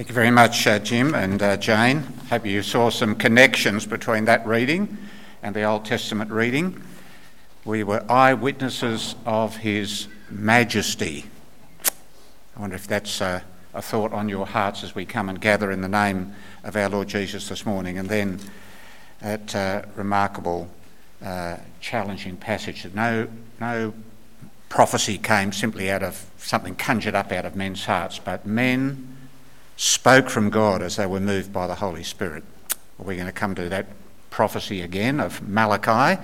Thank you very much, uh, Jim and uh, Jane. Hope you saw some connections between that reading and the Old Testament reading. We were eyewitnesses of His majesty. I wonder if that's uh, a thought on your hearts as we come and gather in the name of our Lord Jesus this morning. And then that uh, remarkable, uh, challenging passage that no, no prophecy came simply out of something conjured up out of men's hearts, but men spoke from God as they were moved by the Holy Spirit. We're going to come to that prophecy again of Malachi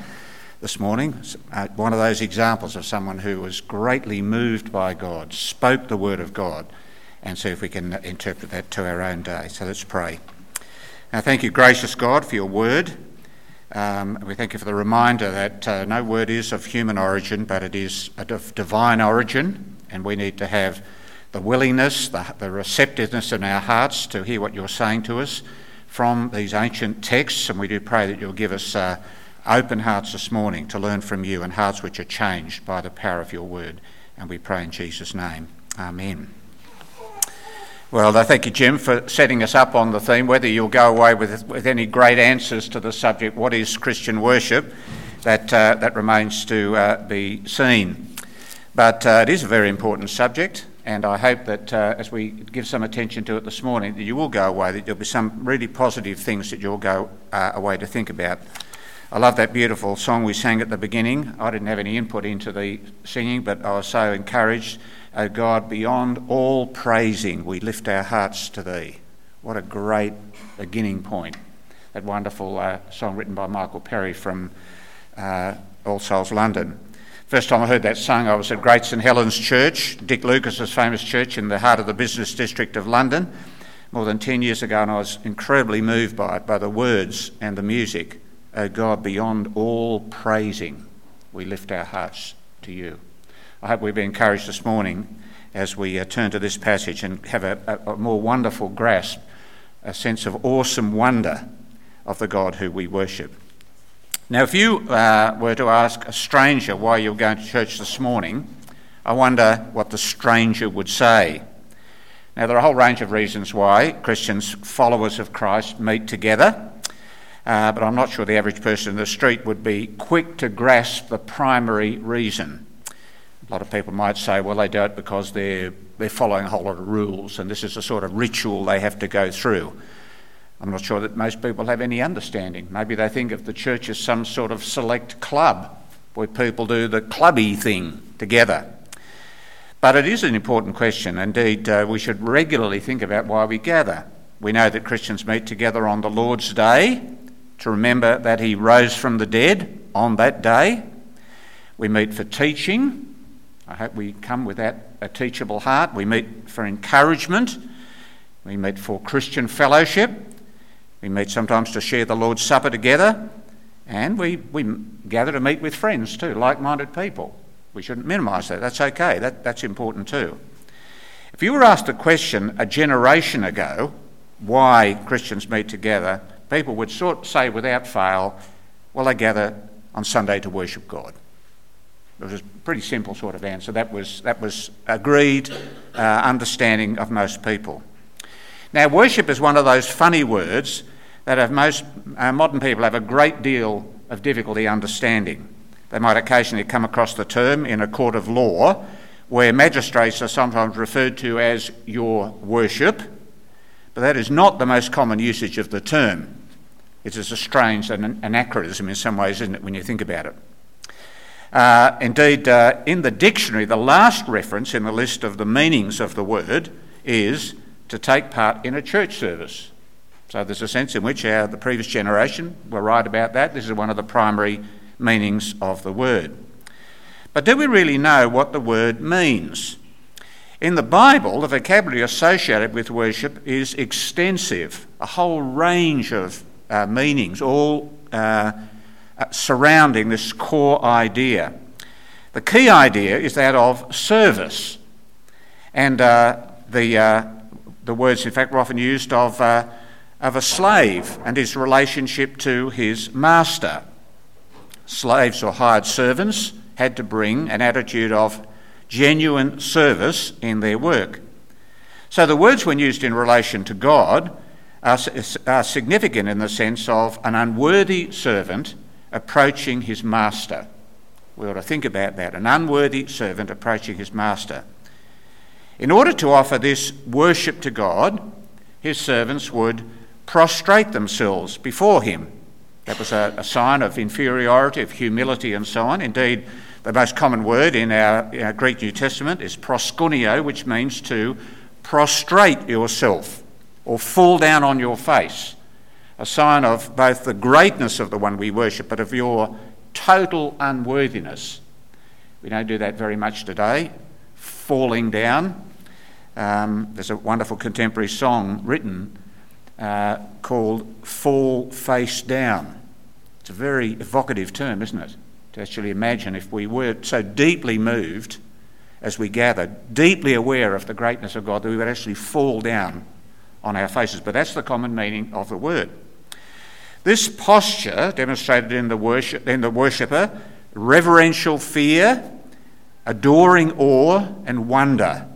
this morning. Uh, one of those examples of someone who was greatly moved by God, spoke the word of God, and see if we can interpret that to our own day. So let's pray. Now, thank you, gracious God, for your word. Um, we thank you for the reminder that uh, no word is of human origin, but it is of divine origin, and we need to have the willingness, the, the receptiveness in our hearts to hear what you're saying to us from these ancient texts. And we do pray that you'll give us uh, open hearts this morning to learn from you and hearts which are changed by the power of your word. And we pray in Jesus' name. Amen. Well, I thank you, Jim, for setting us up on the theme. Whether you'll go away with, with any great answers to the subject, what is Christian worship, that, uh, that remains to uh, be seen. But uh, it is a very important subject. And I hope that uh, as we give some attention to it this morning, that you will go away, that there'll be some really positive things that you'll go uh, away to think about. I love that beautiful song we sang at the beginning. I didn't have any input into the singing, but I was so encouraged. Oh God, beyond all praising, we lift our hearts to Thee. What a great beginning point. That wonderful uh, song written by Michael Perry from uh, All Souls London. First time I heard that sung, I was at Great St Helens Church, Dick Lucas's famous church in the heart of the business district of London, more than 10 years ago, and I was incredibly moved by it, by the words and the music. Oh God, beyond all praising, we lift our hearts to you. I hope we've been encouraged this morning as we uh, turn to this passage and have a, a, a more wonderful grasp, a sense of awesome wonder of the God who we worship. Now, if you uh, were to ask a stranger why you're going to church this morning, I wonder what the stranger would say. Now, there are a whole range of reasons why Christians, followers of Christ, meet together, uh, but I'm not sure the average person in the street would be quick to grasp the primary reason. A lot of people might say, well, they do it because they're, they're following a whole lot of rules, and this is a sort of ritual they have to go through. I'm not sure that most people have any understanding. Maybe they think of the church as some sort of select club where people do the clubby thing together. But it is an important question. Indeed, uh, we should regularly think about why we gather. We know that Christians meet together on the Lord's Day to remember that He rose from the dead on that day. We meet for teaching. I hope we come with that a teachable heart. We meet for encouragement. We meet for Christian fellowship. We meet sometimes to share the Lord's Supper together, and we, we gather to meet with friends too, like minded people. We shouldn't minimise that. That's okay, that, that's important too. If you were asked a question a generation ago why Christians meet together, people would sort say without fail, well, they gather on Sunday to worship God. It was a pretty simple sort of answer. That was, that was agreed uh, understanding of most people. Now, worship is one of those funny words that have most uh, modern people have a great deal of difficulty understanding. They might occasionally come across the term in a court of law where magistrates are sometimes referred to as your worship, but that is not the most common usage of the term. It is a strange an anachronism in some ways, isn't it, when you think about it? Uh, indeed, uh, in the dictionary, the last reference in the list of the meanings of the word is to take part in a church service. So there's a sense in which our, the previous generation were right about that. This is one of the primary meanings of the word. But do we really know what the word means? In the Bible, the vocabulary associated with worship is extensive, a whole range of uh, meanings, all uh, uh surrounding this core idea. The key idea is that of service. And uh, the uh, the words, in fact, were often used of, uh, of a slave and his relationship to his master. Slaves or hired servants had to bring an attitude of genuine service in their work. So the words when used in relation to God are, significant in the sense of an unworthy servant approaching his master. We ought to think about that an unworthy servant approaching his master. In order to offer this worship to God, his servants would prostrate themselves before him. That was a, a, sign of inferiority, of humility, and so on. Indeed, the most common word in our, in our Greek New Testament is proskuneo, which means to prostrate yourself or fall down on your face, a sign of both the greatness of the one we worship, but of your total unworthiness. We don't do that very much today, falling down. Um, there's a wonderful contemporary song written uh, called Fall Face Down. It's a very evocative term, isn't it? To actually imagine if we were so deeply moved as we gathered, deeply aware of the greatness of God, that we would actually fall down on our faces. But that's the common meaning of the word. This posture demonstrated in the, worship, in the worshipper reverential fear, adoring awe, and wonder.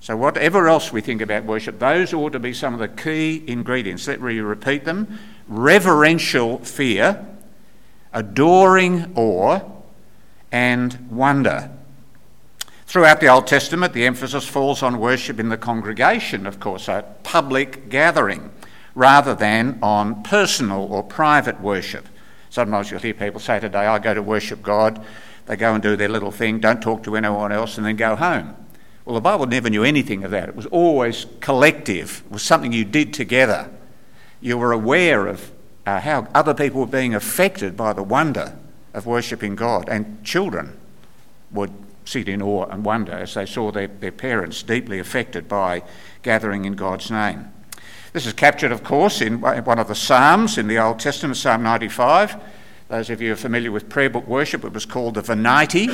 So, whatever else we think about worship, those ought to be some of the key ingredients. Let me repeat them reverential fear, adoring awe, and wonder. Throughout the Old Testament, the emphasis falls on worship in the congregation, of course, a public gathering, rather than on personal or private worship. Sometimes you'll hear people say today, I go to worship God. They go and do their little thing, don't talk to anyone else, and then go home. Well, the Bible never knew anything of that. It was always collective, it was something you did together. You were aware of uh, how other people were being affected by the wonder of worshipping God, and children would sit in awe and wonder as they saw their, their parents deeply affected by gathering in God's name. This is captured, of course, in one of the Psalms in the Old Testament, Psalm 95. Those of you who are familiar with prayer book worship, it was called the Venite,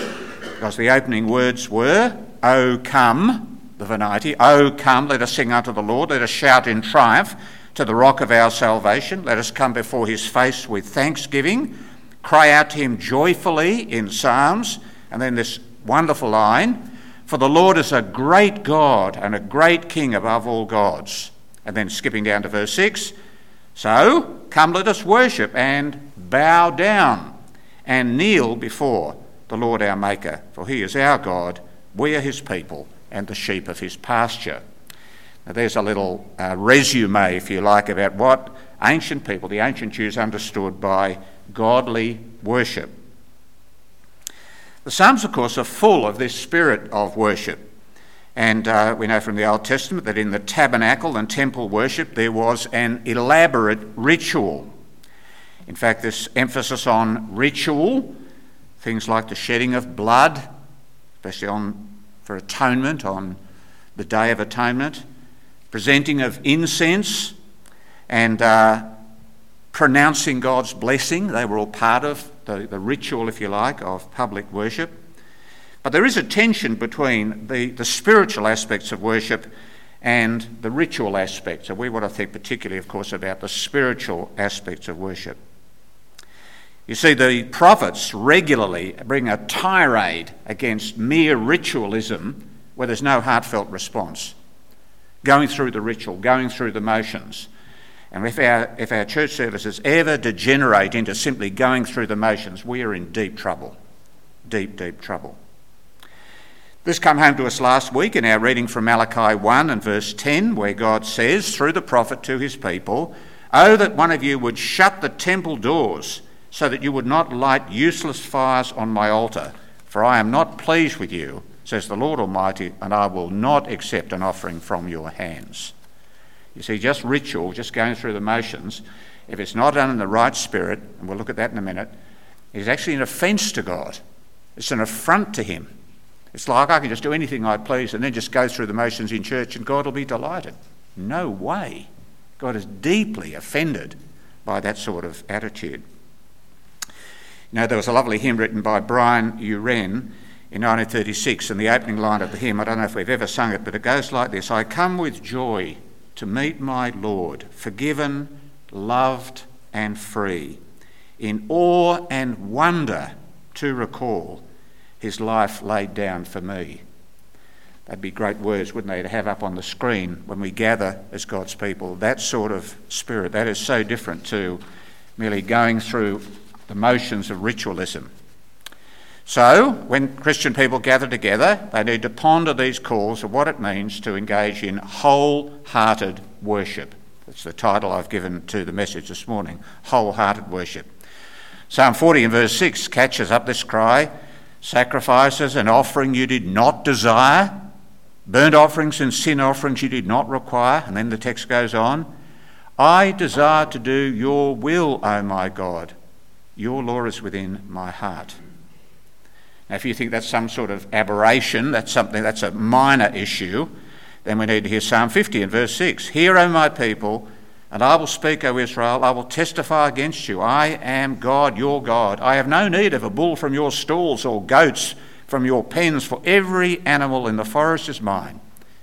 because the opening words were, O come, the Venite, O come, let us sing unto the Lord, let us shout in triumph to the rock of our salvation, let us come before his face with thanksgiving, cry out to him joyfully in psalms, and then this Wonderful line. For the Lord is a great God and a great King above all gods. And then skipping down to verse 6 So, come let us worship and bow down and kneel before the Lord our Maker, for he is our God, we are his people, and the sheep of his pasture. Now, there's a little uh, resume, if you like, about what ancient people, the ancient Jews, understood by godly worship. The Psalms, of course, are full of this spirit of worship. And uh, we know from the Old Testament that in the tabernacle and temple worship there was an elaborate ritual. In fact, this emphasis on ritual, things like the shedding of blood, especially on, for atonement on the Day of Atonement, presenting of incense, and uh, pronouncing God's blessing, they were all part of the, the ritual, if you like, of public worship. But there is a tension between the, the spiritual aspects of worship and the ritual aspects. So we want to think particularly, of course, about the spiritual aspects of worship. You see, the prophets regularly bring a tirade against mere ritualism where there's no heartfelt response. Going through the ritual, going through the motions. And if our, if our church services ever degenerate into simply going through the motions, we are in deep trouble. Deep, deep trouble. This came home to us last week in our reading from Malachi 1 and verse 10, where God says through the prophet to his people, Oh, that one of you would shut the temple doors so that you would not light useless fires on my altar, for I am not pleased with you, says the Lord Almighty, and I will not accept an offering from your hands. You see, just ritual, just going through the motions, if it's not done in the right spirit, and we'll look at that in a minute, is actually an offence to God. It's an affront to Him. It's like I can just do anything I please and then just go through the motions in church and God will be delighted. No way. God is deeply offended by that sort of attitude. You know, there was a lovely hymn written by Brian Wren in 1936, and the opening line of the hymn, I don't know if we've ever sung it, but it goes like this I come with joy to meet my Lord, forgiven, loved, and free, in awe and wonder to recall his life laid down for me. They'd be great words, wouldn't they, to have up on the screen when we gather as God's people. That sort of spirit, that is so different to merely going through the motions of ritualism. So, when Christian people gather together, they need to ponder these calls of what it means to engage in wholehearted worship. That's the title I've given to the message this morning wholehearted worship. Psalm 40 and verse 6 catches up this cry sacrifices and offering you did not desire, burnt offerings and sin offerings you did not require. And then the text goes on I desire to do your will, O my God. Your law is within my heart. Now, if you think that's some sort of aberration, that's something that's a minor issue, then we need to hear Psalm 50 and verse 6. Hear, O my people, and I will speak, O Israel, I will testify against you. I am God, your God. I have no need of a bull from your stalls or goats from your pens, for every animal in the forest is mine,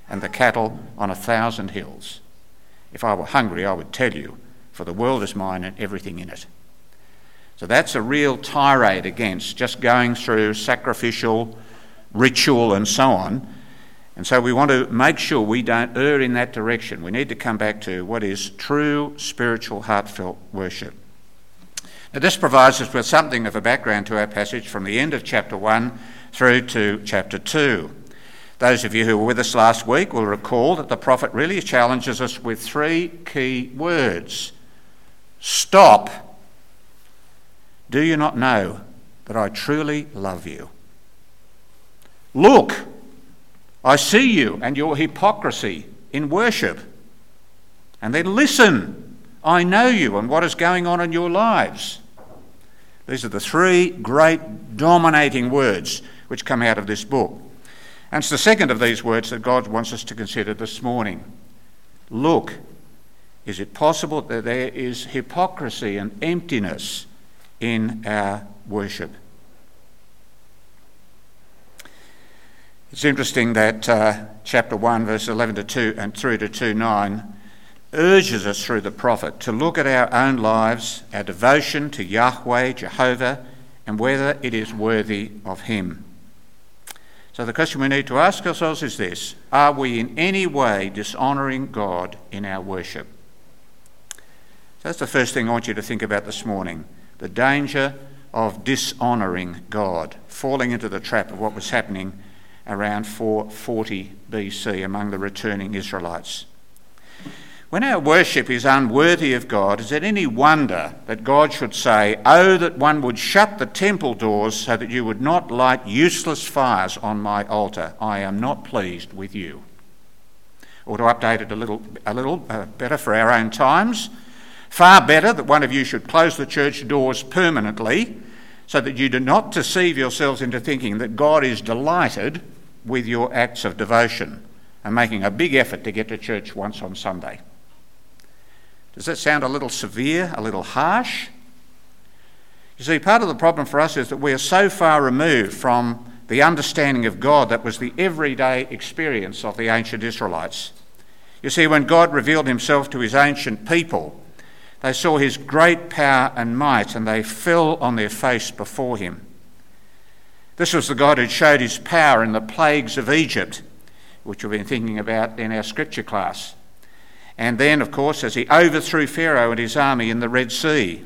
and the cattle on a thousand hills. If I were hungry, I would tell you, for the world is mine and everything in it. So that's a real tirade against just going through sacrificial ritual and so on and so we want to make sure we don't err in that direction. We need to come back to what is true spiritual, heartfelt worship. Now, this provides us with something of a background to our passage from the end of chapter 1 through to chapter 2. Those of you who were with us last week will recall that the prophet really challenges us with three key words Stop. Do you not know that I truly love you? Look. I see you and your hypocrisy in worship. And then listen, I know you and what is going on in your lives. These are the three great dominating words which come out of this book. And it's the second of these words that God wants us to consider this morning. Look, is it possible that there is hypocrisy and emptiness in our worship? It's interesting that uh, chapter 1, verse 11 to 2 and through to 2 9 urges us through the prophet to look at our own lives, our devotion to Yahweh, Jehovah, and whether it is worthy of Him. So the question we need to ask ourselves is this Are we in any way dishonouring God in our worship? So that's the first thing I want you to think about this morning the danger of dishonouring God, falling into the trap of what was happening around 440 BC among the returning Israelites. When our worship is unworthy of God, is it any wonder that God should say, Oh, that one would shut the temple doors so that you would not light useless fires on my altar? I am not pleased with you. Or to update it a little, a little uh, better for our own times, far better that one of you should close the church doors permanently so that you do not deceive yourselves into thinking that God is delighted with your acts of devotion and making a big effort to get to church once on Sunday. Does that sound a little severe, a little harsh? You see, part of the problem for us is that we are so far removed from the understanding of God that was the everyday experience of the ancient Israelites. You see, when God revealed himself to his ancient people, they saw his great power and might and they fell on their face before him. This was the God who showed his power in the plagues of Egypt, which we've been thinking about in our scripture class. And then, of course, as he overthrew Pharaoh and his army in the Red Sea.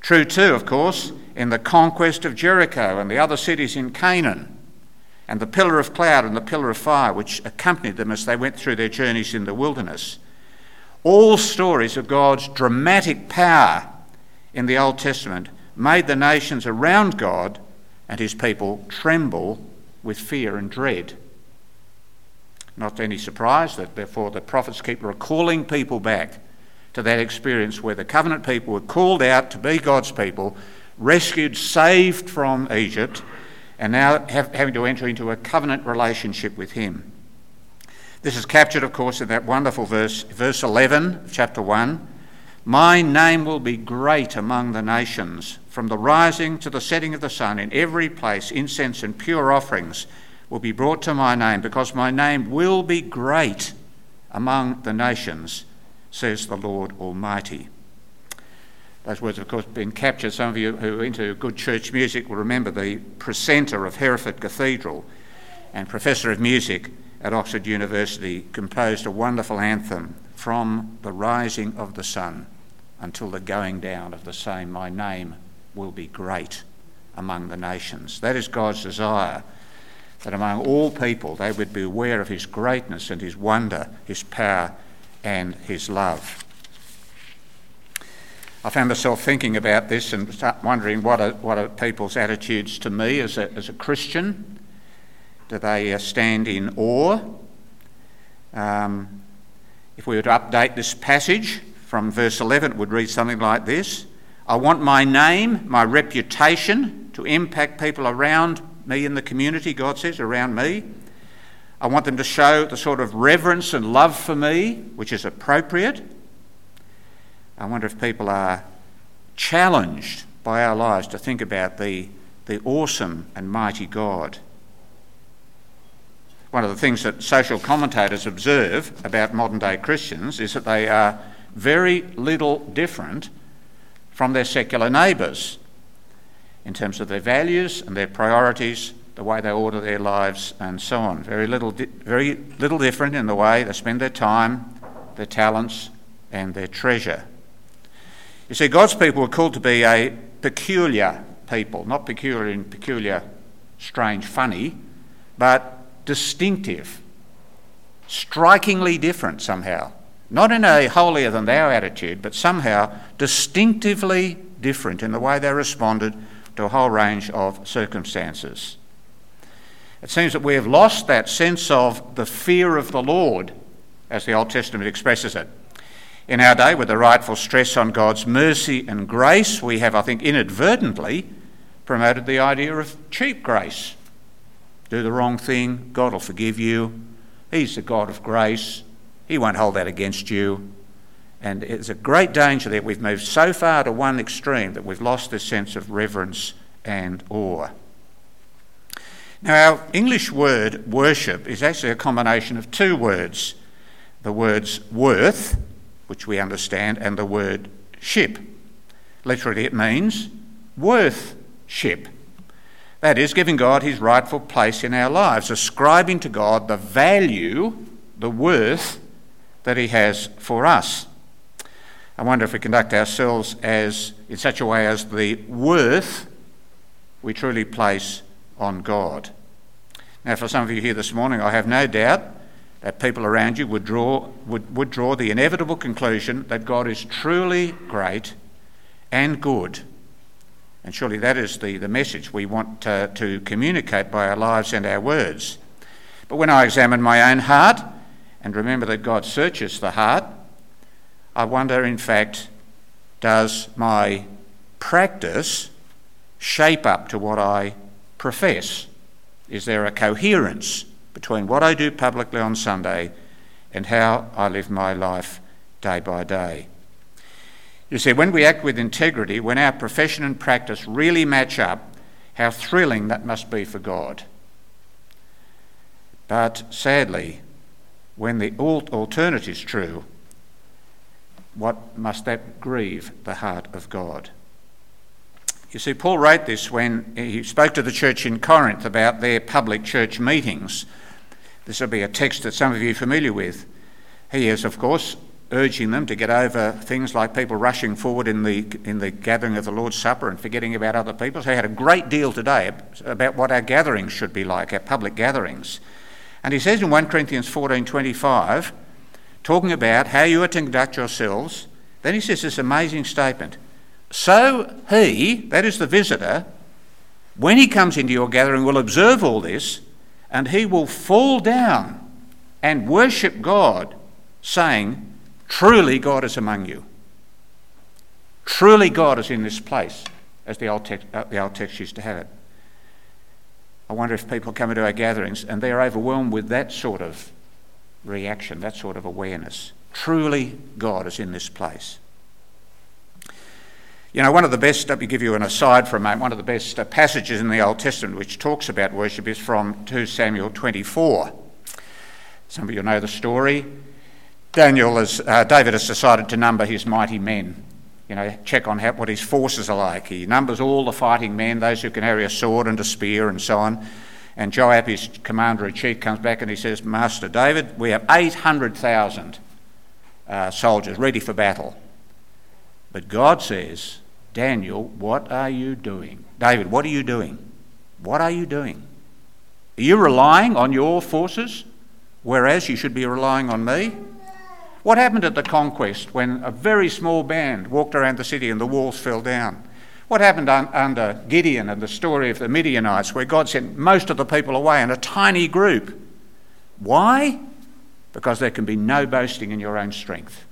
True, too, of course, in the conquest of Jericho and the other cities in Canaan, and the pillar of cloud and the pillar of fire which accompanied them as they went through their journeys in the wilderness. All stories of God's dramatic power in the Old Testament made the nations around God and his people tremble with fear and dread. Not any surprise that, therefore, the prophets keep recalling people back to that experience where the covenant people were called out to be God's people, rescued, saved from Egypt, and now have, having to enter into a covenant relationship with Him. This is captured, of course, in that wonderful verse, verse 11, chapter 1. My name will be great among the nations. From the rising to the setting of the sun, in every place, incense and pure offerings will be brought to my name, because my name will be great among the nations, says the Lord Almighty. Those words, of course, have been captured. Some of you who are into good church music will remember the precentor of Hereford Cathedral and professor of music at Oxford University, composed a wonderful anthem from the rising of the sun until the going down of the same. My name will be great among the nations. That is God's desire, that among all people they would be aware of his greatness and his wonder, his power and his love. I found myself thinking about this and wondering what are, what are people's attitudes to me as a, as a Christian. Do they uh, stand in awe? Um, if we were to update this passage from verse 11, it would read something like this I want my name, my reputation to impact people around me in the community, God says, around me. I want them to show the sort of reverence and love for me which is appropriate. I wonder if people are challenged by our lives to think about the, the awesome and mighty God. One of the things that social commentators observe about modern day Christians is that they are very little different from their secular neighbours in terms of their values and their priorities, the way they order their lives, and so on. Very little, di- very little different in the way they spend their time, their talents, and their treasure. You see, God's people were called to be a peculiar people, not peculiar in peculiar, strange, funny, but distinctive, strikingly different somehow. Not in a holier than thou attitude, but somehow distinctively different in the way they responded to a whole range of circumstances. It seems that we have lost that sense of the fear of the Lord, as the Old Testament expresses it. In our day, with the rightful stress on God's mercy and grace, we have, I think, inadvertently promoted the idea of cheap grace. Do the wrong thing, God will forgive you. He's the God of grace. He won't hold that against you. And it's a great danger that we've moved so far to one extreme that we've lost this sense of reverence and awe. Now, our English word worship is actually a combination of two words the words worth, which we understand, and the word ship. Literally, it means worth-ship. That is, giving God his rightful place in our lives, ascribing to God the value, the worth that He has for us. I wonder if we conduct ourselves as in such a way as the worth we truly place on God. Now, for some of you here this morning, I have no doubt that people around you would draw, would, would draw the inevitable conclusion that God is truly great and good. And surely that is the, the message we want to, to communicate by our lives and our words. But when I examine my own heart, and remember that God searches the heart, I wonder, in fact, does my practice shape up to what I profess? Is there a coherence between what I do publicly on Sunday and how I live my life day by day? You see, when we act with integrity, when our profession and practice really match up, how thrilling that must be for God. But sadly, when the alternative is true, what must that grieve the heart of God? You see, Paul wrote this when he spoke to the church in Corinth about their public church meetings. This will be a text that some of you are familiar with. He is, of course, urging them to get over things like people rushing forward in the, in the gathering of the Lord's Supper and forgetting about other people. So he had a great deal today about what our gatherings should be like, our public gatherings. And he says in 1 Corinthians 14:25, talking about how you are to conduct yourselves, then he says this amazing statement. So he, that is the visitor, when he comes into your gathering, will observe all this, and he will fall down and worship God, saying, Truly God is among you. Truly God is in this place, as the old text, uh, the old text used to have it. I wonder if people come into our gatherings and they're overwhelmed with that sort of reaction, that sort of awareness. Truly, God is in this place. You know, one of the best, let me give you an aside for a moment, one of the best uh, passages in the Old Testament which talks about worship is from 2 Samuel 24. Some of you know the story. Daniel has, uh, David has decided to number his mighty men you know, check on how, what his forces are like. He numbers all the fighting men, those who can carry a sword and a spear and so on. And Joab, his commander in chief, comes back and he says, Master David, we have 800,000 uh, soldiers ready for battle. But God says, Daniel, what are you doing? David, what are you doing? What are you doing? Are you relying on your forces, whereas you should be relying on me? What happened at the conquest when a very small band walked around the city and the walls fell down? What happened un- under Gideon and the story of the Midianites, where God sent most of the people away in a tiny group? Why? Because there can be no boasting in your own strength.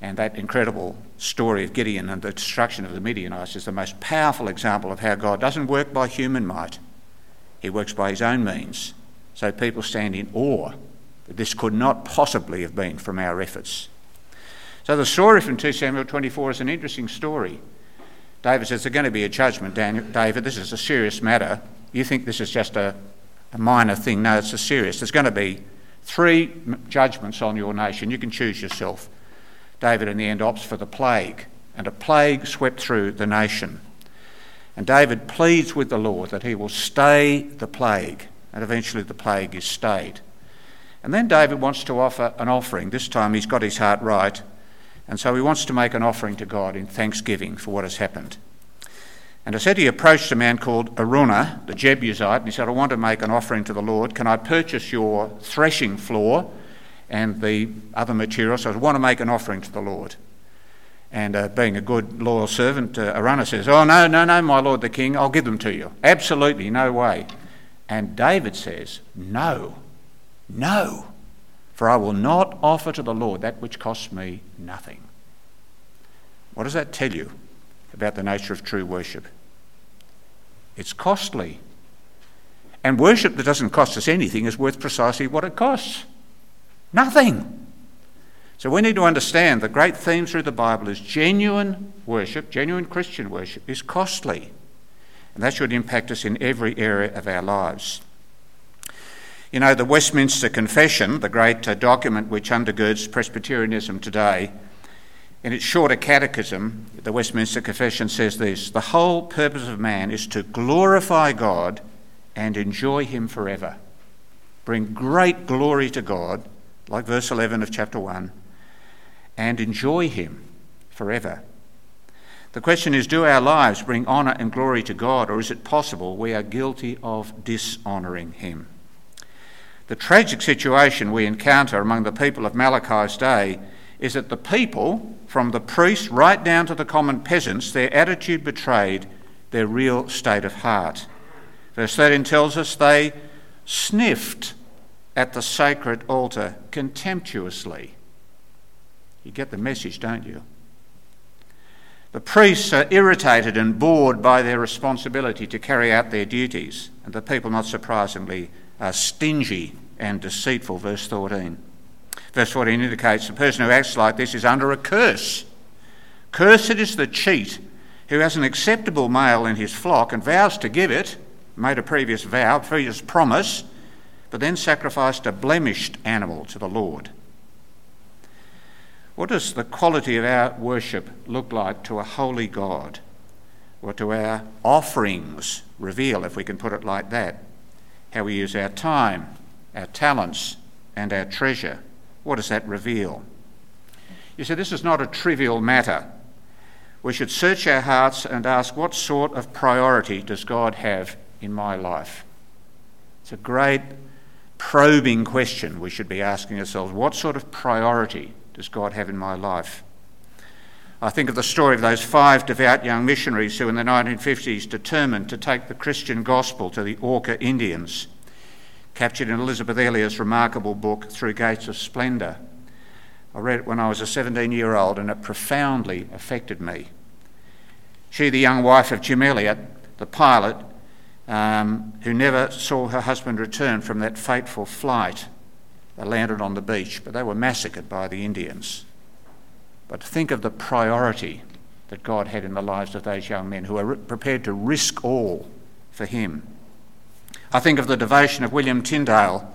And that incredible story of Gideon and the destruction of the Midianites is the most powerful example of how God doesn't work by human might, He works by His own means. So people stand in awe this could not possibly have been from our efforts. So the story from 2 Samuel 24 is an interesting story. David says there's going to be a judgment, Daniel, David. This is a serious matter. You think this is just a, a minor thing. No, it's a serious. There's going to be three judgments on your nation. You can choose yourself. David, in the end, opts for the plague, and a plague swept through the nation. And David pleads with the Lord that he will stay the plague, and eventually the plague is stayed. And then David wants to offer an offering. This time he's got his heart right, and so he wants to make an offering to God in thanksgiving for what has happened. And I said he approached a man called Araunah, the Jebusite, and he said, I want to make an offering to the Lord. Can I purchase your threshing floor and the other materials. So I want to make an offering to the Lord. And uh, being a good, loyal servant, uh, Araunah says, Oh, no, no, no, my lord the king, I'll give them to you. Absolutely, no way. And David says, No, no, for I will not offer to the Lord that which costs me nothing. What does that tell you about the nature of true worship? It's costly. And worship that doesn't cost us anything is worth precisely what it costs. Nothing. So we need to understand the great theme through the Bible is genuine worship, genuine Christian worship is costly. And that should impact us in every area of our lives. You know, the Westminster Confession, the great uh, document which undergirds Presbyterianism today, in its shorter catechism, the Westminster Confession says this The whole purpose of man is to glorify God and enjoy Him forever. Bring great glory to God like verse 11 of chapter 1, and enjoy Him forever. The question is do our lives bring honour and glory to God, or is it possible we are guilty of dishonouring Him? The tragic situation we encounter among the people of Malachi's day is that the people, from the priests right down to the common peasants, their attitude betrayed their real state of heart. Verse 13 tells us they sniffed at the sacred altar contemptuously. You get the message, don't you? The priests are irritated and bored by their responsibility to carry out their duties, and the people, not surprisingly, are stingy and deceitful. Verse 14. Verse 14 indicates the person who acts like this is under a curse. Cursed is the cheat who has an acceptable male in his flock and vows to give it, made a previous vow, previous promise, but then sacrificed a blemished animal to the Lord. What does the quality of our worship look like to a holy God? What do our offerings reveal, if we can put it like that? How we use our time, our talents, and our treasure. What does that reveal? You see, this is not a trivial matter. We should search our hearts and ask what sort of priority does God have in my life? It's a great probing question we should be asking ourselves what sort of priority does God have in my life? I think of the story of those five devout young missionaries who, in the 1950s, determined to take the Christian gospel to the Auca Indians, captured in Elisabeth Elliot's remarkable book, Through Gates of Splendour. I read it when I was a 17 year old and it profoundly affected me. She, the young wife of Jim Elliot, the pilot, um, who never saw her husband return from that fateful flight. They landed on the beach, but they were massacred by the Indians. But think of the priority that God had in the lives of those young men who were prepared to risk all for Him. I think of the devotion of William Tyndale,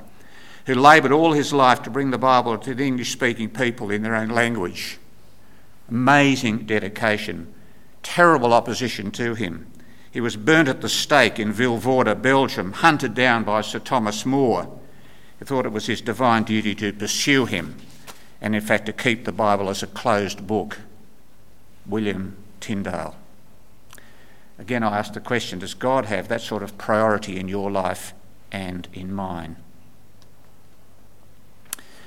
who laboured all his life to bring the Bible to the English speaking people in their own language. Amazing dedication, terrible opposition to him. He was burnt at the stake in Vilvoorde, Belgium, hunted down by Sir Thomas More, who thought it was his divine duty to pursue him and, in fact, to keep the Bible as a closed book. William Tyndale. Again, I ask the question Does God have that sort of priority in your life and in mine?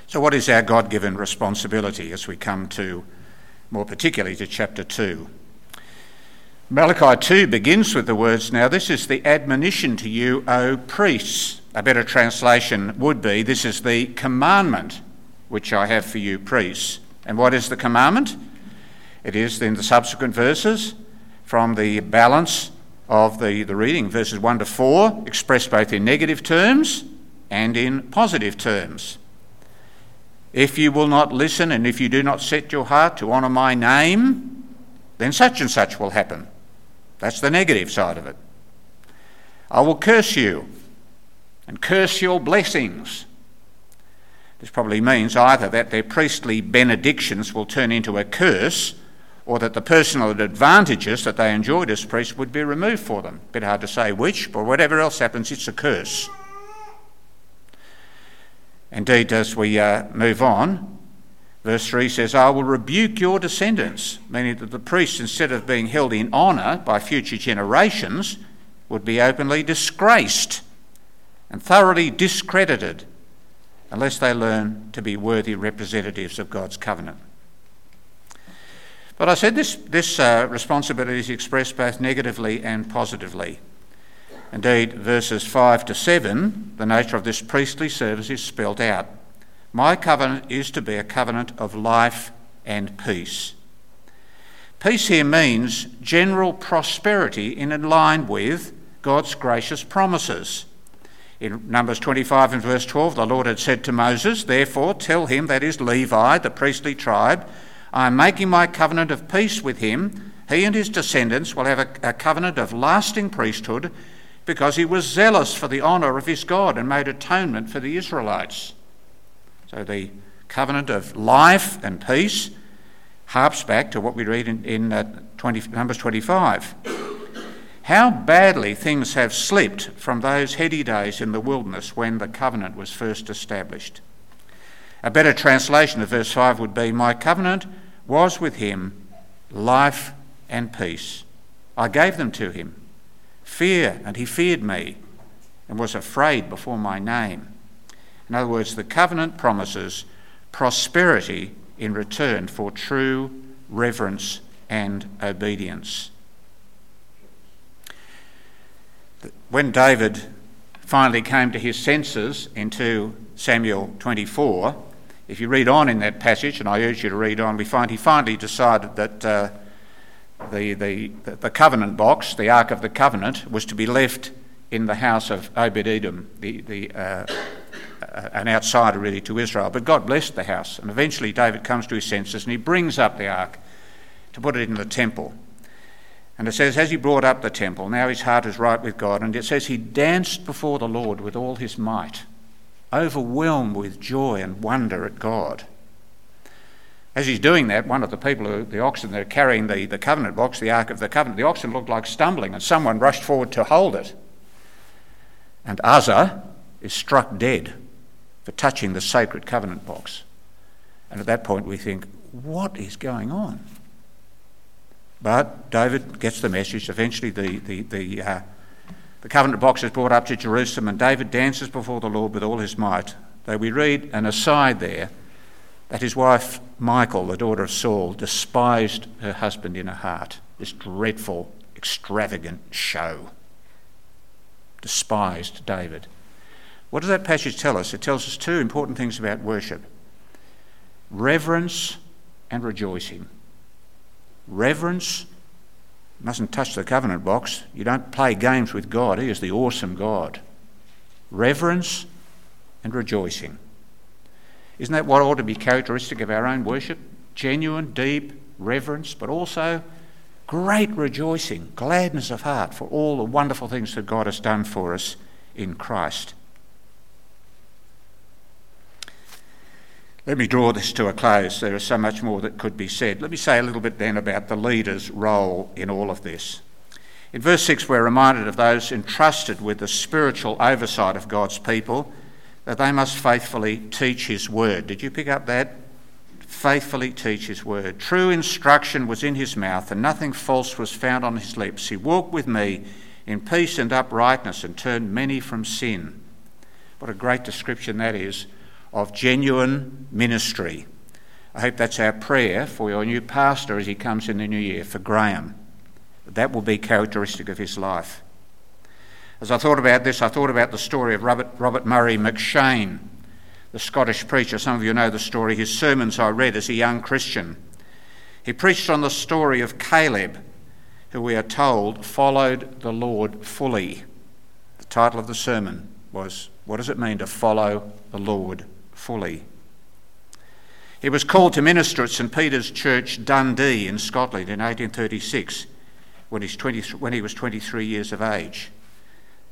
So, what is our God given responsibility as we come to, more particularly, to chapter 2? Malachi 2 begins with the words, Now this is the admonition to you, O priests. A better translation would be, This is the commandment which I have for you, priests. And what is the commandment? It is in the subsequent verses from the balance of the, the reading, verses 1 to 4, expressed both in negative terms and in positive terms. If you will not listen and if you do not set your heart to honour my name, then such and such will happen. That's the negative side of it. I will curse you and curse your blessings. This probably means either that their priestly benedictions will turn into a curse or that the personal advantages that they enjoyed as priests would be removed for them. Bit hard to say which, but whatever else happens, it's a curse. Indeed, as we uh, move on, verse 3 says, I will rebuke your descendants, meaning that the priests, instead of being held in honour by future generations, would be openly disgraced and thoroughly discredited unless they learn to be worthy representatives of God's covenant. But I said this, this uh, responsibility is expressed both negatively and positively. Indeed, verses 5 to 7, the nature of this priestly service is spelt out. My covenant is to be a covenant of life and peace. Peace here means general prosperity in line with God's gracious promises. In Numbers 25 and verse 12, the Lord had said to Moses, Therefore tell him, that is Levi, the priestly tribe, I am making my covenant of peace with him. He and his descendants will have a, a covenant of lasting priesthood because he was zealous for the honour of his God and made atonement for the Israelites. So the covenant of life and peace harps back to what we read in, in uh, 20, Numbers 25. How badly things have slipped from those heady days in the wilderness when the covenant was first established. A better translation of verse 5 would be My covenant was with him life and peace. I gave them to him fear, and he feared me and was afraid before my name. In other words, the covenant promises prosperity in return for true reverence and obedience. When David finally came to his senses in 2 Samuel 24, if you read on in that passage, and I urge you to read on, we find he finally decided that. Uh, the, the, the covenant box, the Ark of the Covenant, was to be left in the house of Obed Edom, the, the, uh, uh, an outsider really to Israel. But God blessed the house, and eventually David comes to his senses and he brings up the ark to put it in the temple. And it says, as he brought up the temple, now his heart is right with God, and it says he danced before the Lord with all his might, overwhelmed with joy and wonder at God. As he's doing that, one of the people, who, the oxen that are carrying the, the covenant box, the Ark of the Covenant, the oxen looked like stumbling, and someone rushed forward to hold it. And Uzzah is struck dead for touching the sacred covenant box. And at that point, we think, what is going on? But David gets the message. Eventually, the, the, the, uh, the covenant box is brought up to Jerusalem, and David dances before the Lord with all his might. Though we read an aside there that his wife Michal, the daughter of Saul, despised her husband in her heart. This dreadful, extravagant show. Despised David. What does that passage tell us? It tells us two important things about worship reverence and rejoicing. Reverence mustn't touch the covenant box. You don't play games with God, He is the awesome God. Reverence and rejoicing. Isn't that what ought to be characteristic of our own worship? Genuine, deep reverence, but also great rejoicing, gladness of heart for all the wonderful things that God has done for us in Christ. Let me draw this to a close. There is so much more that could be said. Let me say a little bit then about the leader's role in all of this. In verse 6, we're reminded of those entrusted with the spiritual oversight of God's people that they must faithfully teach His word. Did you pick up that? Faithfully teach His word. True instruction was in His mouth, and nothing false was found on His lips. He walked with me in peace and uprightness and turned many from sin. What a great description that is of genuine ministry. I hope that's our prayer for your new pastor as he comes in the new year, for Graham. That will be characteristic of his life. As I thought about this, I thought about the story of Robert, Robert Murray M'Cheyne, the Scottish preacher. Some of you know the story. His sermons I read as a young Christian. He preached on the story of Caleb, who we are told followed the Lord fully. The title of the sermon was What Does It Mean to Follow the Lord Fully? He was called to minister at St Peter's Church, Dundee, in Scotland in 1836 when, he's 20, when he was 23 years of age.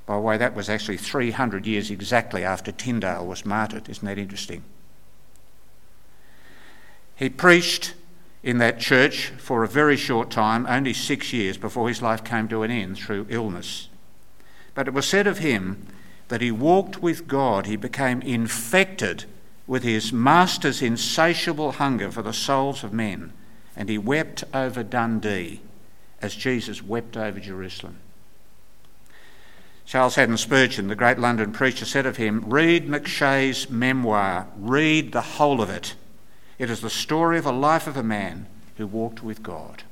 By the way, that was actually 300 years exactly after Tyndale was martyred. Isn't that interesting? He preached in that church for a very short time, only six years before his life came to an end through illness. But it was said of him that he walked with God, he became infected with his master's insatiable hunger for the souls of men, and he wept over Dundee as Jesus wept over Jerusalem. Charles Haddon Spurgeon, the great London preacher, said of him Read M'Cheyne's memoir, read the whole of it. It is the story of a life of a man who walked with God.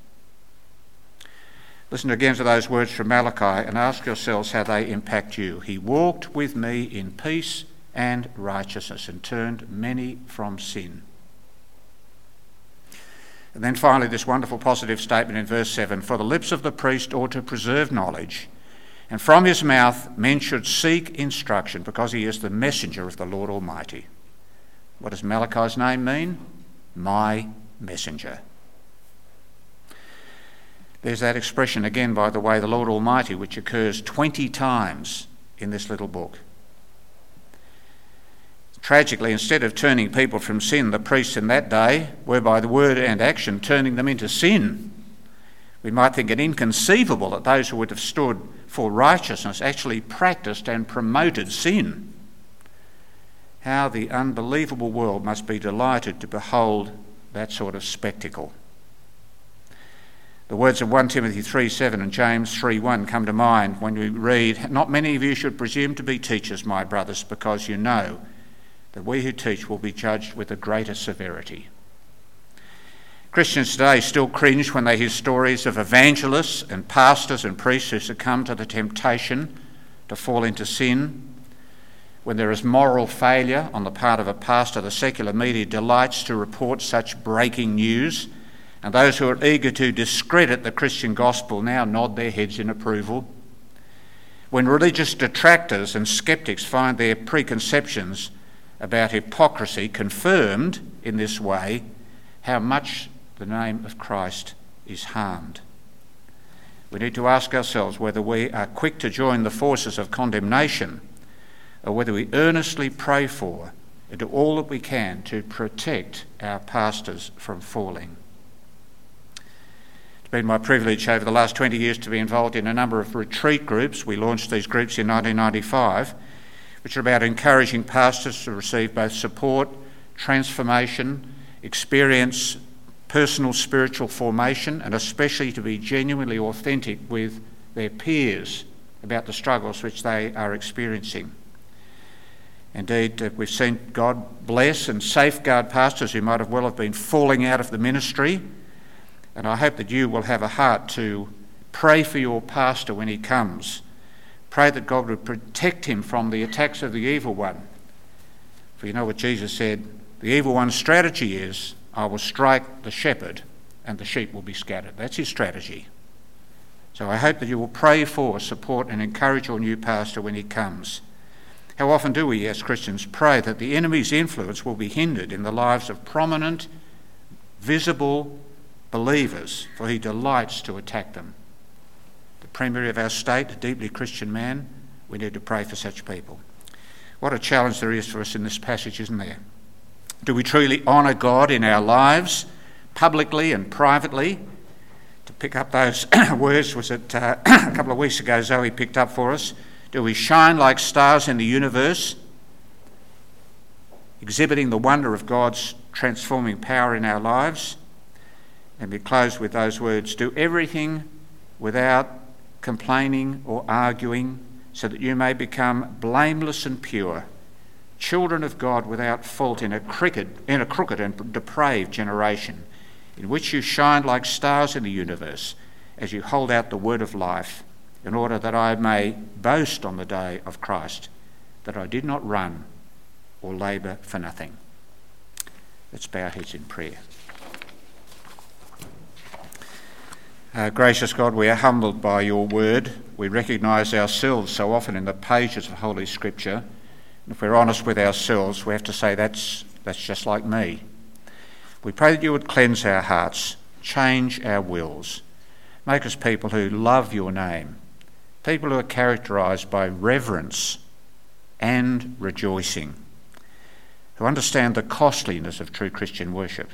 Listen again to those words from Malachi and ask yourselves how they impact you. He walked with me in peace and righteousness and turned many from sin. And then finally, this wonderful positive statement in verse 7 For the lips of the priest ought to preserve knowledge, and from his mouth men should seek instruction, because he is the messenger of the Lord Almighty. What does Malachi's name mean? My messenger. There's that expression again, by the way, the Lord Almighty, which occurs 20 times in this little book. Tragically, instead of turning people from sin, the priests in that day were by the word and action turning them into sin. We might think it inconceivable that those who would have stood for righteousness actually practiced and promoted sin. How the unbelievable world must be delighted to behold that sort of spectacle. The words of 1 Timothy 3 7 and James 3 1 come to mind when we read, Not many of you should presume to be teachers, my brothers, because you know that we who teach will be judged with a greater severity. Christians today still cringe when they hear stories of evangelists and pastors and priests who succumb to the temptation to fall into sin. When there is moral failure on the part of a pastor, the secular media delights to report such breaking news, and those who are eager to discredit the Christian gospel now nod their heads in approval. When religious detractors and skeptics find their preconceptions about hypocrisy confirmed in this way how much the name of Christ is harmed. We need to ask ourselves whether we are quick to join the forces of condemnation or whether we earnestly pray for and do all that we can to protect our pastors from falling. It's been my privilege over the last 20 years to be involved in a number of retreat groups. We launched these groups in 1995 which are about encouraging pastors to receive both support, transformation, experience personal spiritual formation, and especially to be genuinely authentic with their peers about the struggles which they are experiencing. Indeed, uh, we've seen God bless and safeguard pastors who might have well have been falling out of the ministry. And I hope that you will have a heart to pray for your pastor when he comes Pray that God would protect him from the attacks of the evil one. For you know what Jesus said the evil one's strategy is I will strike the shepherd and the sheep will be scattered. That's his strategy. So I hope that you will pray for, support, and encourage your new pastor when he comes. How often do we, as Christians, pray that the enemy's influence will be hindered in the lives of prominent, visible believers, for he delights to attack them? Premier of our state, a deeply Christian man, we need to pray for such people. What a challenge there is for us in this passage, isn't there? Do we truly honour God in our lives, publicly and privately, to pick up those words. Was it uh, a couple of weeks ago Zoe picked up for us? Do we shine like stars in the universe, exhibiting the wonder of God's transforming power in our lives? And we close with those words Do everything without complaining or arguing, so that you may become blameless and pure, children of God without fault in a crooked, in a crooked and depraved generation, in which you shine like stars in the universe, as you hold out the word of life, in order that I may boast on the day of Christ that I did not run or labour for nothing. Let's bow our heads in prayer. Uh, gracious God, we are humbled by your word. We recognise ourselves so often in the pages of Holy Scripture. If we're honest with ourselves, we have to say that's, that's just like me. We pray that you would cleanse our hearts, change our wills, make us people who love your name, people who are characterised by reverence and rejoicing, who understand the costliness of true Christian worship,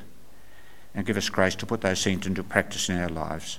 and give us grace to put those things into practice in our lives.